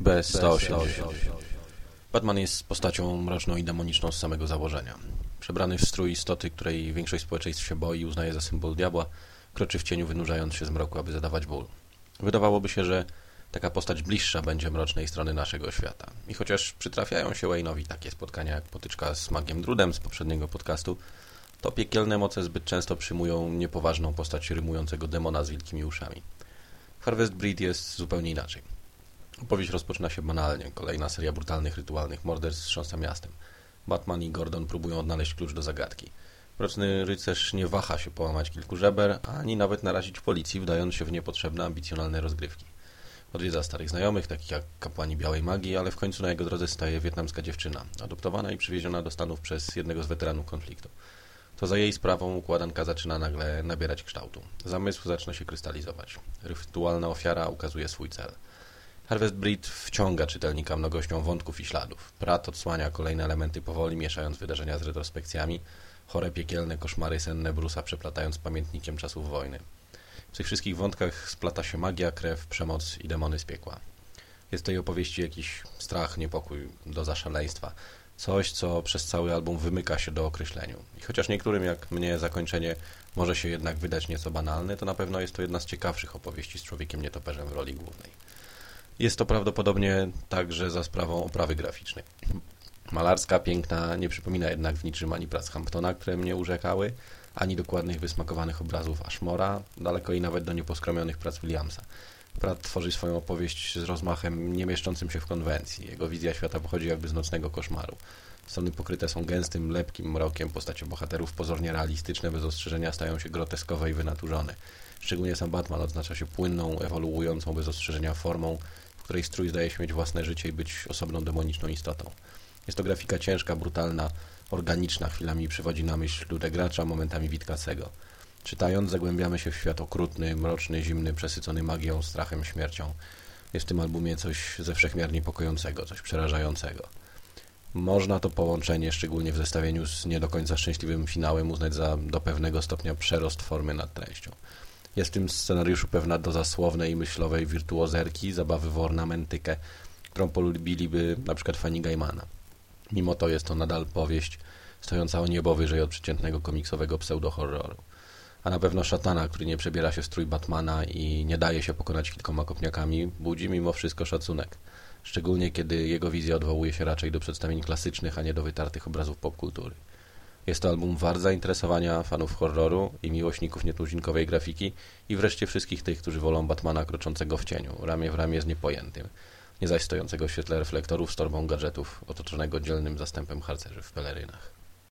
B180 Batman jest postacią mroczną i demoniczną z samego założenia. Przebrany w strój istoty, której większość społeczeństw się boi i uznaje za symbol diabła, kroczy w cieniu wynurzając się z mroku, aby zadawać ból. Wydawałoby się, że taka postać bliższa będzie mrocznej strony naszego świata. I chociaż przytrafiają się Wayne'owi takie spotkania jak potyczka z Magiem Drudem z poprzedniego podcastu, to piekielne moce zbyt często przyjmują niepoważną postać rymującego demona z wielkimi uszami. Harvest Breed jest zupełnie inaczej. Opowieść rozpoczyna się banalnie. Kolejna seria brutalnych, rytualnych morderstw wstrząsa miastem. Batman i Gordon próbują odnaleźć klucz do zagadki. Mroczny rycerz nie waha się połamać kilku żeber, ani nawet narazić policji, wdając się w niepotrzebne, ambicjonalne rozgrywki. Odwiedza starych znajomych, takich jak kapłani białej magii, ale w końcu na jego drodze staje wietnamska dziewczyna, adoptowana i przywieziona do Stanów przez jednego z weteranów konfliktu. To za jej sprawą układanka zaczyna nagle nabierać kształtu. Zamysł zaczyna się krystalizować. Rytualna ofiara ukazuje swój cel. Harvest Breed wciąga czytelnika mnogością wątków i śladów. Prat odsłania kolejne elementy powoli, mieszając wydarzenia z retrospekcjami, chore piekielne koszmary senne Brusa przeplatając pamiętnikiem czasów wojny. W tych wszystkich wątkach splata się magia, krew, przemoc i demony z piekła. Jest w tej opowieści jakiś strach, niepokój do zaszaleństwa. Coś, co przez cały album wymyka się do określeniu. I chociaż niektórym, jak mnie, zakończenie może się jednak wydać nieco banalne, to na pewno jest to jedna z ciekawszych opowieści z człowiekiem nietoperzem w roli głównej. Jest to prawdopodobnie także za sprawą oprawy graficznej. Malarska, piękna, nie przypomina jednak w niczym ani prac Hamptona, które mnie urzekały, ani dokładnych, wysmakowanych obrazów Ashmora, daleko i nawet do nieposkromionych prac Williamsa. Pratt tworzy swoją opowieść z rozmachem nie mieszczącym się w konwencji. Jego wizja świata pochodzi jakby z nocnego koszmaru. Strony pokryte są gęstym, lepkim mrokiem, postacie bohaterów pozornie realistyczne, bez ostrzeżenia stają się groteskowe i wynaturzone. Szczególnie sam Batman odznacza się płynną, ewoluującą bez ostrzeżenia formą, której strój zdaje się mieć własne życie i być osobną demoniczną istotą. Jest to grafika ciężka, brutalna, organiczna, chwilami przywodzi na myśl ludę gracza, momentami Witkacego. Czytając zagłębiamy się w świat okrutny, mroczny, zimny, przesycony magią, strachem, śmiercią. Jest w tym albumie coś ze wszechmiar niepokojącego, coś przerażającego. Można to połączenie, szczególnie w zestawieniu z nie do końca szczęśliwym finałem, uznać za do pewnego stopnia przerost formy nad treścią. Jest w tym scenariuszu pewna doza słownej i myślowej wirtuozerki, zabawy w ornamentykę, którą polubiliby na przykład fani Gaimana. Mimo to jest to nadal powieść stojąca o niebo wyżej od przeciętnego komiksowego pseudo-horroru. A na pewno szatana, który nie przebiera się w strój Batmana i nie daje się pokonać kilkoma kopniakami, budzi mimo wszystko szacunek. Szczególnie kiedy jego wizja odwołuje się raczej do przedstawień klasycznych, a nie do wytartych obrazów popkultury. Jest to album wart zainteresowania fanów horroru i miłośników nietuzinkowej grafiki i wreszcie wszystkich tych, którzy wolą Batmana kroczącego w cieniu, ramię w ramię z niepojętym, nie zaś stojącego w świetle reflektorów z torbą gadżetów, otoczonego dzielnym zastępem harcerzy w pelerynach.